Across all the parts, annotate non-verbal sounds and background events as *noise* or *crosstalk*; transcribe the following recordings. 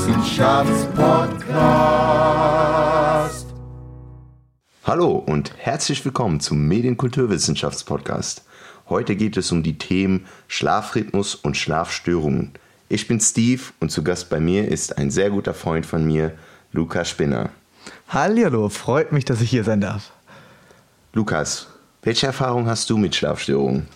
Medienkulturwissenschaftspodcast. Hallo und herzlich willkommen zum Medienkulturwissenschaftspodcast. Heute geht es um die Themen Schlafrhythmus und Schlafstörungen. Ich bin Steve und zu Gast bei mir ist ein sehr guter Freund von mir, Lukas Spinner. Hallihallo, freut mich, dass ich hier sein darf. Lukas, welche Erfahrung hast du mit Schlafstörungen?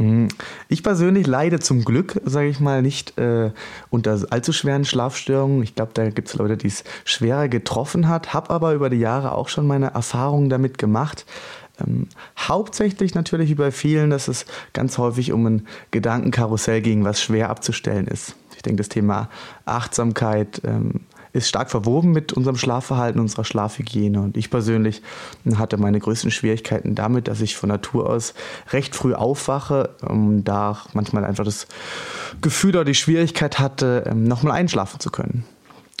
Hm, ich persönlich leide zum Glück, sage ich mal, nicht äh, unter allzu schweren Schlafstörungen. Ich glaube, da gibt es Leute, die es schwerer getroffen hat, habe aber über die Jahre auch schon meine Erfahrungen damit gemacht. Ähm, hauptsächlich natürlich bei vielen, dass es ganz häufig um ein Gedankenkarussell ging, was schwer abzustellen ist. Ich denke, das Thema Achtsamkeit ähm, ist stark verwoben mit unserem Schlafverhalten, unserer Schlafhygiene. Und ich persönlich hatte meine größten Schwierigkeiten damit, dass ich von Natur aus recht früh aufwache, um da manchmal einfach das Gefühl oder die Schwierigkeit hatte, ähm, nochmal einschlafen zu können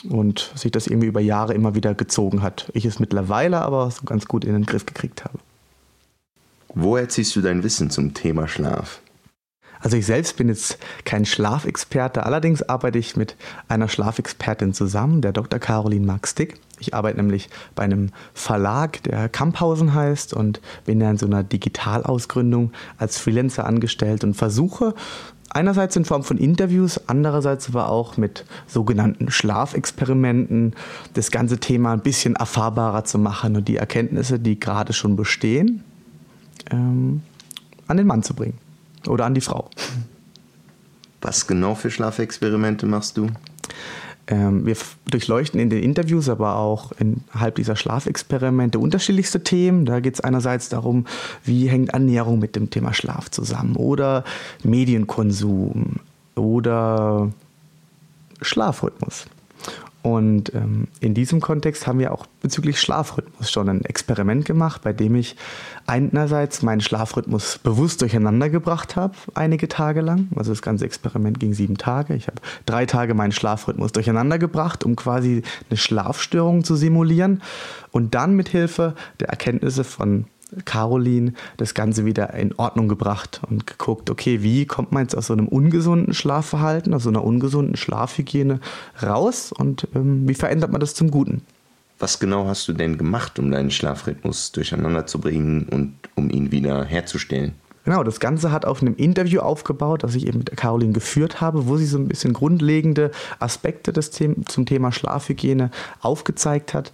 und sich das irgendwie über Jahre immer wieder gezogen hat. Ich es mittlerweile aber so ganz gut in den Griff gekriegt habe. Woher ziehst du dein Wissen zum Thema Schlaf? Also ich selbst bin jetzt kein Schlafexperte, allerdings arbeite ich mit einer Schlafexpertin zusammen, der Dr. Caroline Mark-Stick. Ich arbeite nämlich bei einem Verlag, der Kamphausen heißt und bin da in so einer Digitalausgründung als Freelancer angestellt und versuche einerseits in Form von Interviews, andererseits aber auch mit sogenannten Schlafexperimenten das ganze Thema ein bisschen erfahrbarer zu machen und die Erkenntnisse, die gerade schon bestehen, ähm, an den Mann zu bringen oder an die Frau. Was genau für Schlafexperimente machst du? Ähm, wir durchleuchten in den Interviews, aber auch innerhalb dieser Schlafexperimente unterschiedlichste Themen. Da geht es einerseits darum, wie hängt Ernährung mit dem Thema Schlaf zusammen oder Medienkonsum oder Schlafrhythmus. Und ähm, in diesem Kontext haben wir auch bezüglich Schlafrhythmus schon ein Experiment gemacht, bei dem ich einerseits meinen Schlafrhythmus bewusst durcheinander gebracht habe, einige Tage lang. Also das ganze Experiment ging sieben Tage. Ich habe drei Tage meinen Schlafrhythmus durcheinander gebracht, um quasi eine Schlafstörung zu simulieren. Und dann mit Hilfe der Erkenntnisse von Caroline das Ganze wieder in Ordnung gebracht und geguckt, okay, wie kommt man jetzt aus so einem ungesunden Schlafverhalten, aus so einer ungesunden Schlafhygiene raus und ähm, wie verändert man das zum Guten? Was genau hast du denn gemacht, um deinen Schlafrhythmus durcheinander zu bringen und um ihn wieder herzustellen? Genau, das Ganze hat auf einem Interview aufgebaut, das ich eben mit Caroline geführt habe, wo sie so ein bisschen grundlegende Aspekte des The zum Thema Schlafhygiene aufgezeigt hat.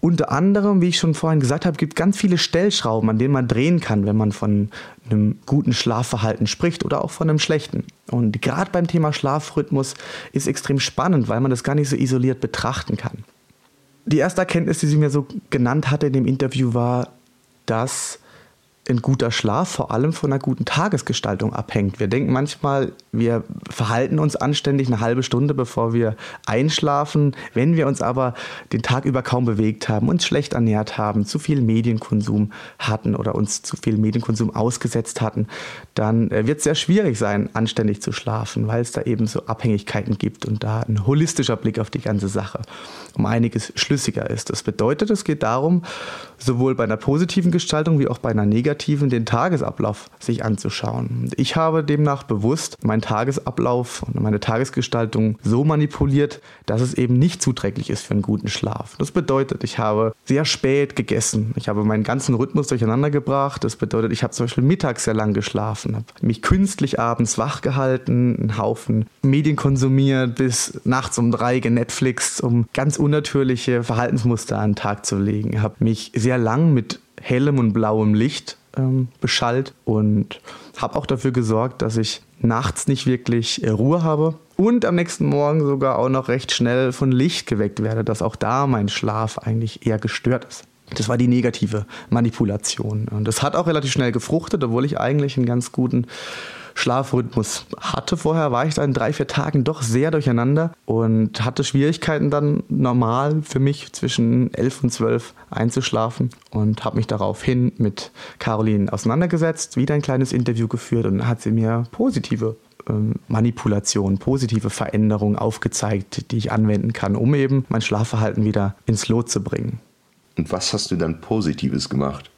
Unter anderem, wie ich schon vorhin gesagt habe, gibt ganz viele Stellschrauben, an denen man drehen kann, wenn man von einem guten Schlafverhalten spricht oder auch von einem schlechten. Und gerade beim Thema Schlafrhythmus ist extrem spannend, weil man das gar nicht so isoliert betrachten kann. Die erste Erkenntnis, die sie mir so genannt hatte in dem Interview, war, dass ein guter Schlaf vor allem von einer guten Tagesgestaltung abhängt. Wir denken manchmal, wir verhalten uns anständig eine halbe Stunde, bevor wir einschlafen. Wenn wir uns aber den Tag über kaum bewegt haben, uns schlecht ernährt haben, zu viel Medienkonsum hatten oder uns zu viel Medienkonsum ausgesetzt hatten, dann äh, wird es sehr schwierig sein, anständig zu schlafen, weil es da eben so Abhängigkeiten gibt und da ein holistischer Blick auf die ganze Sache um einiges schlüssiger ist. Das bedeutet, es geht darum, sowohl bei einer positiven Gestaltung wie auch bei einer negativen den Tagesablauf sich anzuschauen. Ich habe demnach bewusst meinen Tagesablauf und meine Tagesgestaltung so manipuliert, dass es eben nicht zuträglich ist für einen guten Schlaf. Das bedeutet, ich habe sehr spät gegessen. Ich habe meinen ganzen Rhythmus durcheinander gebracht. Das bedeutet, ich habe zum Beispiel mittags sehr lang geschlafen, habe mich künstlich abends wach gehalten, einen Haufen Medien konsumiert, bis nachts um drei genetflixt, um ganz unnatürliche Verhaltensmuster an den Tag zu legen. Habe mich sehr lang mit hellem und blauem Licht ähm, beschallt und habe auch dafür gesorgt, dass ich nachts nicht wirklich äh, Ruhe habe und am nächsten Morgen sogar auch noch recht schnell von Licht geweckt werde, dass auch da mein Schlaf eigentlich eher gestört ist. Das war die negative Manipulation. Und das hat auch relativ schnell gefruchtet, obwohl ich eigentlich einen ganz guten Schlafrhythmus hatte. Vorher war ich dann in drei, vier Tagen doch sehr durcheinander und hatte Schwierigkeiten dann normal für mich zwischen elf und zwölf einzuschlafen und habe mich daraufhin mit Caroline auseinandergesetzt, wieder ein kleines Interview geführt und hat sie mir positive ähm, Manipulation, positive Veränderungen aufgezeigt, die ich anwenden kann, um eben mein Schlafverhalten wieder ins Lot zu bringen. Und was hast du dann Positives gemacht?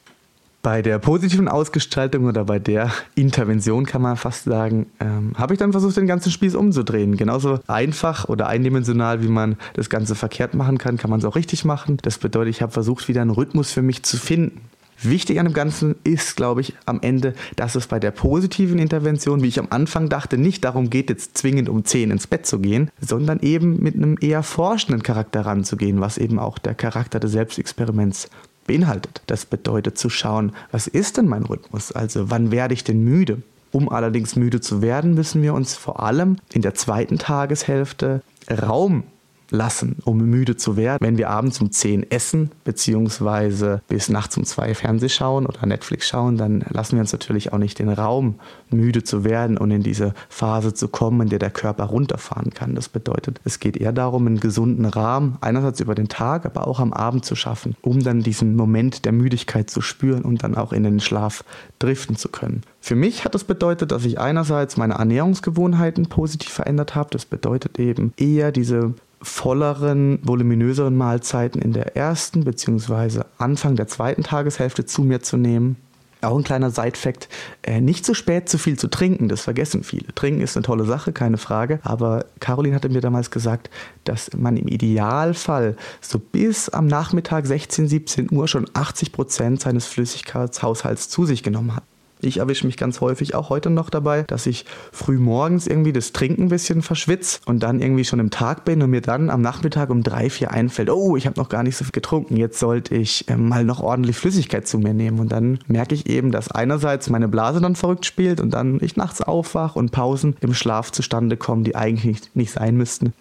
Bei der positiven Ausgestaltung oder bei der Intervention kann man fast sagen, ähm, habe ich dann versucht, den ganzen Spieß umzudrehen. Genauso einfach oder eindimensional, wie man das Ganze verkehrt machen kann, kann man es auch richtig machen. Das bedeutet, ich habe versucht, wieder einen Rhythmus für mich zu finden. Wichtig an dem Ganzen ist, glaube ich, am Ende, dass es bei der positiven Intervention, wie ich am Anfang dachte, nicht darum geht, jetzt zwingend um 10 ins Bett zu gehen, sondern eben mit einem eher forschenden Charakter ranzugehen, was eben auch der Charakter des Selbstexperiments beinhaltet. Das bedeutet zu schauen, was ist denn mein Rhythmus? Also wann werde ich denn müde? Um allerdings müde zu werden, müssen wir uns vor allem in der zweiten Tageshälfte Raum lassen, um müde zu werden. Wenn wir abends um 10 essen, beziehungsweise bis nachts um 2 Fernseh schauen oder Netflix schauen, dann lassen wir uns natürlich auch nicht den Raum, müde zu werden und in diese Phase zu kommen, in der der Körper runterfahren kann. Das bedeutet, es geht eher darum, einen gesunden Rahmen, einerseits über den Tag, aber auch am Abend zu schaffen, um dann diesen Moment der Müdigkeit zu spüren und dann auch in den Schlaf driften zu können. Für mich hat das bedeutet, dass ich einerseits meine Ernährungsgewohnheiten positiv verändert habe. Das bedeutet eben eher diese volleren, voluminöseren Mahlzeiten in der ersten bzw. Anfang der zweiten Tageshälfte zu mir zu nehmen. Auch ein kleiner Side-Fact, äh, nicht zu spät zu viel zu trinken, das vergessen viele. Trinken ist eine tolle Sache, keine Frage, aber Caroline hatte mir damals gesagt, dass man im Idealfall so bis am Nachmittag 16, 17 Uhr schon 80 Prozent seines Flüssigkeitshaushalts zu sich genommen hat. Ich erwische mich ganz häufig auch heute noch dabei, dass ich früh morgens irgendwie das Trinken ein bisschen verschwitze und dann irgendwie schon im Tag bin und mir dann am Nachmittag um drei, vier einfällt, oh, ich habe noch gar nicht so viel getrunken, jetzt sollte ich äh, mal noch ordentlich Flüssigkeit zu mir nehmen. Und dann merke ich eben, dass einerseits meine Blase dann verrückt spielt und dann ich nachts aufwache und Pausen im Schlaf zustande kommen, die eigentlich nicht, nicht sein müssten.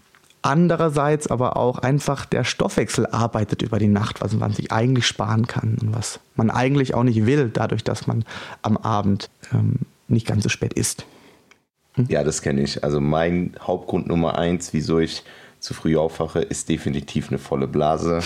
Andererseits aber auch einfach der Stoffwechsel arbeitet über die Nacht, was man sich eigentlich sparen kann und was man eigentlich auch nicht will, dadurch, dass man am Abend ähm, nicht ganz so spät isst. Hm? Ja, das kenne ich. Also mein Hauptgrund Nummer eins, wieso ich zu früh aufwache, ist definitiv eine volle Blase.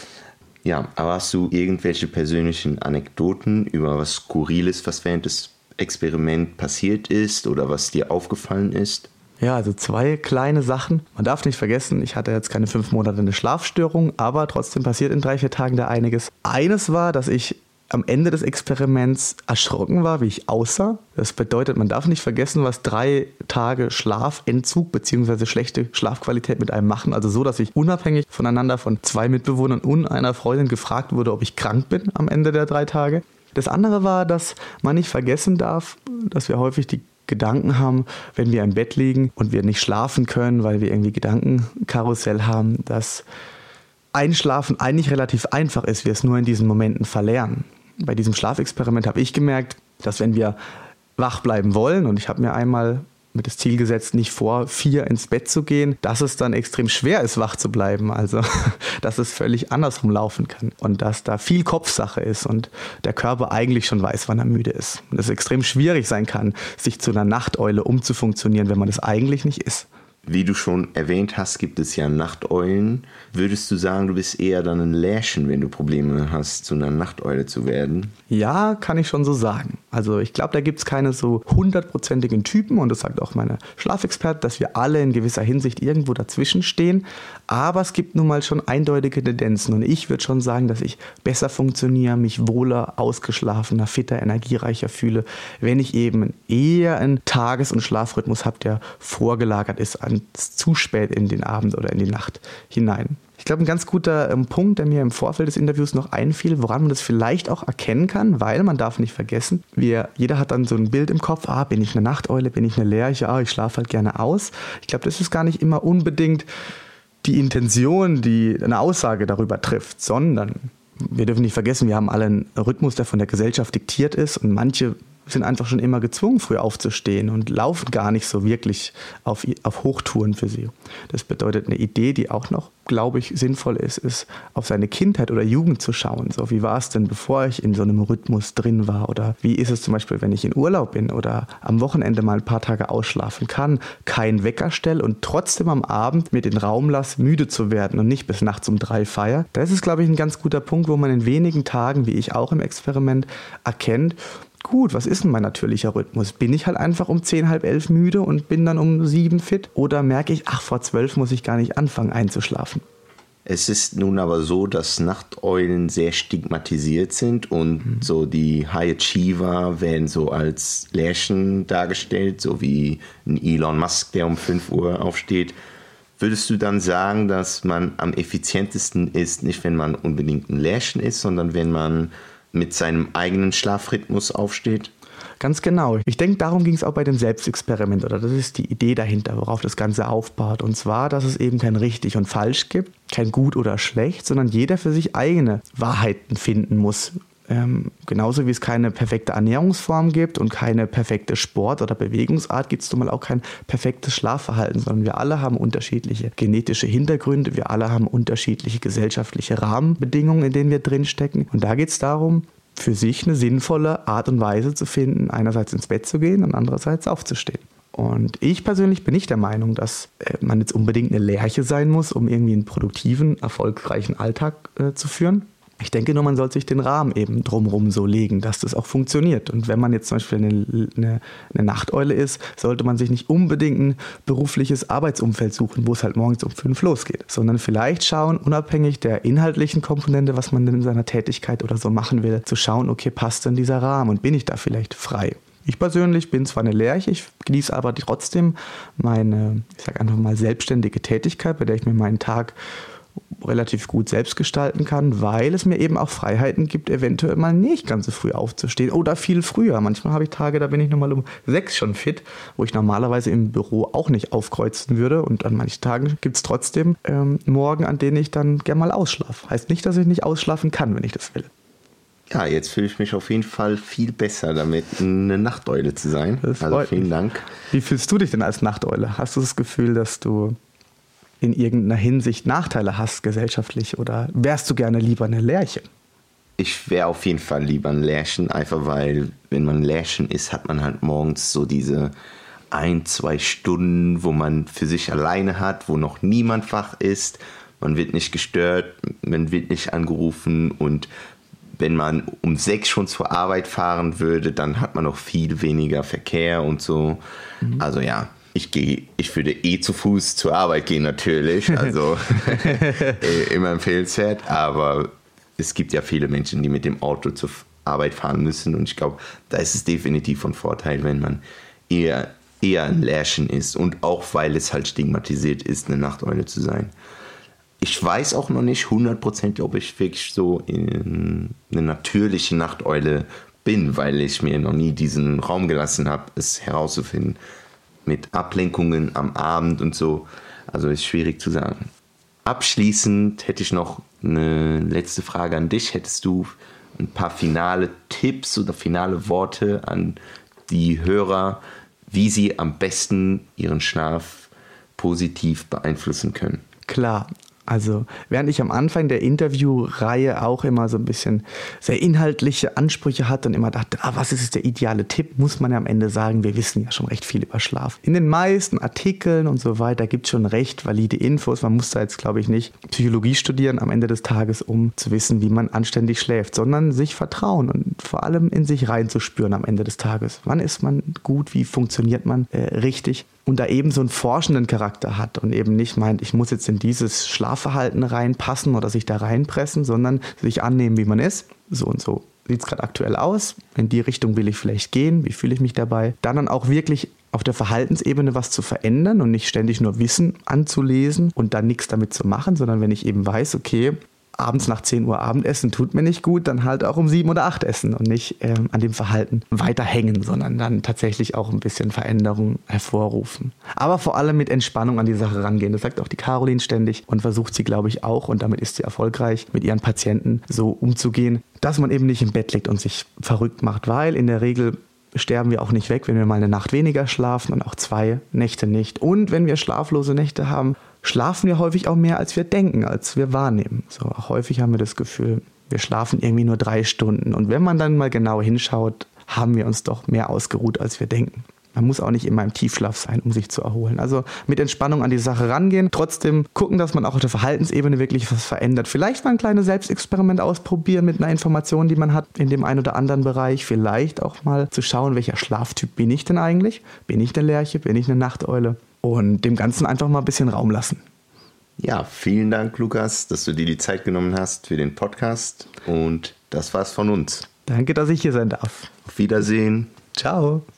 *laughs* ja, aber hast du irgendwelche persönlichen Anekdoten über was Skurriles, was während des Experiments passiert ist oder was dir aufgefallen ist? Ja, also zwei kleine Sachen. Man darf nicht vergessen, ich hatte jetzt keine fünf Monate eine Schlafstörung, aber trotzdem passiert in drei, vier Tagen da einiges. Eines war, dass ich am Ende des Experiments erschrocken war, wie ich aussah. Das bedeutet, man darf nicht vergessen, was drei Tage Schlafentzug bzw. schlechte Schlafqualität mit einem machen. Also so, dass ich unabhängig voneinander von zwei Mitbewohnern und einer Freundin gefragt wurde, ob ich krank bin am Ende der drei Tage. Das andere war, dass man nicht vergessen darf, dass wir häufig die Gedanken haben, wenn wir im Bett liegen und wir nicht schlafen können, weil wir irgendwie Gedankenkarussell haben, dass Einschlafen eigentlich relativ einfach ist, wir es nur in diesen Momenten verlernen. Bei diesem Schlafexperiment habe ich gemerkt, dass wenn wir wach bleiben wollen, und ich habe mir einmal mit das Ziel gesetzt, nicht vor vier ins Bett zu gehen, dass es dann extrem schwer ist, wach zu bleiben. Also, *laughs* dass es völlig andersrum laufen kann und dass da viel Kopfsache ist und der Körper eigentlich schon weiß, wann er müde ist. Und es extrem schwierig sein kann, sich zu einer Nachteule umzufunktionieren, wenn man es eigentlich nicht ist. Wie du schon erwähnt hast, gibt es ja Nachteulen. Würdest du sagen, du bist eher dann ein Lärchen, wenn du Probleme hast, zu einer Nachteule zu werden? Ja, kann ich schon so sagen. Also ich glaube, da gibt es keine so hundertprozentigen Typen und das sagt auch meine Schlafexperte, dass wir alle in gewisser Hinsicht irgendwo dazwischen stehen. Aber es gibt nun mal schon eindeutige Tendenzen und ich würde schon sagen, dass ich besser funktioniere, mich wohler, ausgeschlafener, fitter, energiereicher fühle, wenn ich eben eher einen Tages- und Schlafrhythmus habe, der vorgelagert ist an zu spät in den Abend oder in die Nacht hinein. Ich glaube, ein ganz guter ähm, Punkt, der mir im Vorfeld des Interviews noch einfiel, woran man das vielleicht auch erkennen kann, weil man darf nicht vergessen, wir, jeder hat dann so ein Bild im Kopf, ah, bin ich eine Nachteule, bin ich eine Lerche, ah, ich schlafe halt gerne aus. Ich glaube, das ist gar nicht immer unbedingt die Intention, die eine Aussage darüber trifft, sondern wir dürfen nicht vergessen, wir haben alle einen Rhythmus, der von der Gesellschaft diktiert ist und manche sind einfach schon immer gezwungen, früh aufzustehen und laufen gar nicht so wirklich auf, auf Hochtouren für sie. Das bedeutet, eine Idee, die auch noch, glaube ich, sinnvoll ist, ist, auf seine Kindheit oder Jugend zu schauen. So, wie war es denn, bevor ich in so einem Rhythmus drin war? Oder wie ist es zum Beispiel, wenn ich in Urlaub bin oder am Wochenende mal ein paar Tage ausschlafen kann, keinen Wecker stelle und trotzdem am Abend mir den Raum lasse, müde zu werden und nicht bis nachts um drei feier? Das ist, glaube ich, ein ganz guter Punkt, wo man in wenigen Tagen, wie ich auch im Experiment, erkennt, gut, was ist denn mein natürlicher Rhythmus? Bin ich halt einfach um 10, halb elf müde und bin dann um sieben fit? Oder merke ich, ach, vor zwölf muss ich gar nicht anfangen einzuschlafen? Es ist nun aber so, dass Nachteulen sehr stigmatisiert sind und mhm. so die High Achiever werden so als Lärchen dargestellt, so wie ein Elon Musk, der um 5 Uhr aufsteht. Würdest du dann sagen, dass man am effizientesten ist, nicht wenn man unbedingt ein Lärchen ist, sondern wenn man mit seinem eigenen Schlafrhythmus aufsteht? Ganz genau. Ich denke, darum ging es auch bei dem Selbstexperiment oder das ist die Idee dahinter, worauf das Ganze aufbaut. Und zwar, dass es eben kein richtig und falsch gibt, kein gut oder schlecht, sondern jeder für sich eigene Wahrheiten finden muss. Ähm, genauso wie es keine perfekte Ernährungsform gibt und keine perfekte Sport- oder Bewegungsart, gibt es nun mal auch kein perfektes Schlafverhalten, sondern wir alle haben unterschiedliche genetische Hintergründe, wir alle haben unterschiedliche gesellschaftliche Rahmenbedingungen, in denen wir drinstecken. Und da geht es darum, für sich eine sinnvolle Art und Weise zu finden, einerseits ins Bett zu gehen und andererseits aufzustehen. Und ich persönlich bin nicht der Meinung, dass äh, man jetzt unbedingt eine Lerche sein muss, um irgendwie einen produktiven, erfolgreichen Alltag äh, zu führen. Ich denke nur, man sollte sich den Rahmen eben drumherum so legen, dass das auch funktioniert. Und wenn man jetzt zum Beispiel eine, eine, eine, Nachteule ist, sollte man sich nicht unbedingt ein berufliches Arbeitsumfeld suchen, wo es halt morgens um fünf losgeht, sondern vielleicht schauen, unabhängig der inhaltlichen Komponente, was man denn in seiner Tätigkeit oder so machen will, zu schauen, okay, passt denn dieser Rahmen und bin ich da vielleicht frei? Ich persönlich bin zwar eine Lerche, ich genieße aber trotzdem meine, ich sage einfach mal, selbstständige Tätigkeit, bei der ich mir meinen Tag relativ gut selbst gestalten kann, weil es mir eben auch Freiheiten gibt, eventuell mal nicht ganz so früh aufzustehen oder viel früher. Manchmal habe ich Tage, da bin ich nochmal um sechs schon fit, wo ich normalerweise im Büro auch nicht aufkreuzen würde. Und an manchen Tagen gibt es trotzdem ähm, Morgen, an denen ich dann gerne mal ausschlafe. Heißt nicht, dass ich nicht ausschlafen kann, wenn ich das will. Ja, jetzt fühle ich mich auf jeden Fall viel besser damit, eine Nachteule zu sein. Das also vielen mich. Dank. Wie fühlst du dich denn als Nachteule? Hast du das Gefühl, dass du in irgendeiner Hinsicht Nachteile hast gesellschaftlich oder wärst du gerne lieber eine Lerche? Ich wäre auf jeden Fall lieber ein Lärchen, einfach weil, wenn man Lärchen ist, hat man halt morgens so diese ein, zwei Stunden, wo man für sich alleine hat, wo noch niemand wach ist. Man wird nicht gestört, man wird nicht angerufen und wenn man um sechs schon zur Arbeit fahren würde, dann hat man noch viel weniger Verkehr und so. Mhm. Also ja, ich gehe, ich würde eh zu Fuß zur Arbeit gehen natürlich, also äh, *laughs* *laughs* immer empfehlenswert, aber es gibt ja viele Menschen, die mit dem Auto zur Arbeit fahren müssen. Und ich glaube, da ist es definitiv von Vorteil, wenn man eher, eher ein Lärchen ist. Und auch weil es halt stigmatisiert ist, eine Nachteule zu sein. Ich weiß auch noch nicht hundertprozentig, ob ich wirklich so eine natürliche Nachteule bin, weil ich mir noch nie diesen Raum gelassen habe, es herauszufinden mit Ablenkungen am Abend und so. Also ist schwierig zu sagen. Abschließend hätte ich noch eine letzte Frage an dich. Hättest du ein paar finale Tipps oder finale Worte an die Hörer, wie sie am besten ihren Schlaf positiv beeinflussen können? Klar, also während ich am Anfang der Interviewreihe auch immer so ein bisschen sehr inhaltliche Ansprüche hatte und immer dachte, ah, was ist der ideale Tipp, muss man ja am Ende sagen, wir wissen ja schon recht viel über Schlaf. In den meisten Artikeln und so weiter gibt es schon recht valide Infos. Man muss da jetzt, glaube ich, nicht Psychologie studieren am Ende des Tages, um zu wissen, wie man anständig schläft, sondern sich vertrauen und vor allem in sich reinzuspüren am Ende des Tages. Wann ist man gut, wie funktioniert man äh, richtig? Und da eben so einen forschenden Charakter hat und eben nicht meint, ich muss jetzt in dieses Schlafverhalten reinpassen oder sich da reinpressen, sondern sich annehmen, wie man ist. So und so sieht es gerade aktuell aus. In die Richtung will ich vielleicht gehen. Wie fühle ich mich dabei? Dann dann auch wirklich auf der Verhaltensebene was zu verändern und nicht ständig nur Wissen anzulesen und dann nichts damit zu machen, sondern wenn ich eben weiß, okay, abends nach 10 Uhr Abendessen tut mir nicht gut, dann halt auch um 7 oder 8 essen und nicht ähm, an dem Verhalten weiter hängen, sondern dann tatsächlich auch ein bisschen Veränderung hervorrufen. Aber vor allem mit Entspannung an die Sache rangehen. Das sagt auch die Caroline ständig und versucht sie, glaube ich, auch und damit ist sie erfolgreich, mit ihren Patienten so umzugehen, dass man eben nicht im Bett liegt und sich verrückt macht, weil in der Regel sterben wir auch nicht weg, wenn wir mal eine Nacht weniger schlafen und auch zwei Nächte nicht. Und wenn wir schlaflose Nächte haben, schlafen wir häufig auch mehr, als wir denken, als wir wahrnehmen. So, häufig haben wir das Gefühl, wir schlafen irgendwie nur drei Stunden. Und wenn man dann mal genau hinschaut, haben wir uns doch mehr ausgeruht, als wir denken. Man muss auch nicht immer im Tiefschlaf sein, um sich zu erholen. Also mit Entspannung an die Sache rangehen, trotzdem gucken, dass man auch auf der Verhaltensebene wirklich was verändert. Vielleicht mal ein kleines Selbstexperiment ausprobieren mit einer Information, die man hat in dem einen oder anderen Bereich. Vielleicht auch mal zu schauen, welcher Schlaftyp bin ich denn eigentlich? Bin ich eine Lerche? Bin ich eine Nachteule? Und dem Ganzen einfach mal ein bisschen Raum lassen. Ja, vielen Dank, Lukas, dass du dir die Zeit genommen hast für den Podcast. Und das war's von uns. Danke, dass ich hier sein darf. Auf Wiedersehen. Ciao.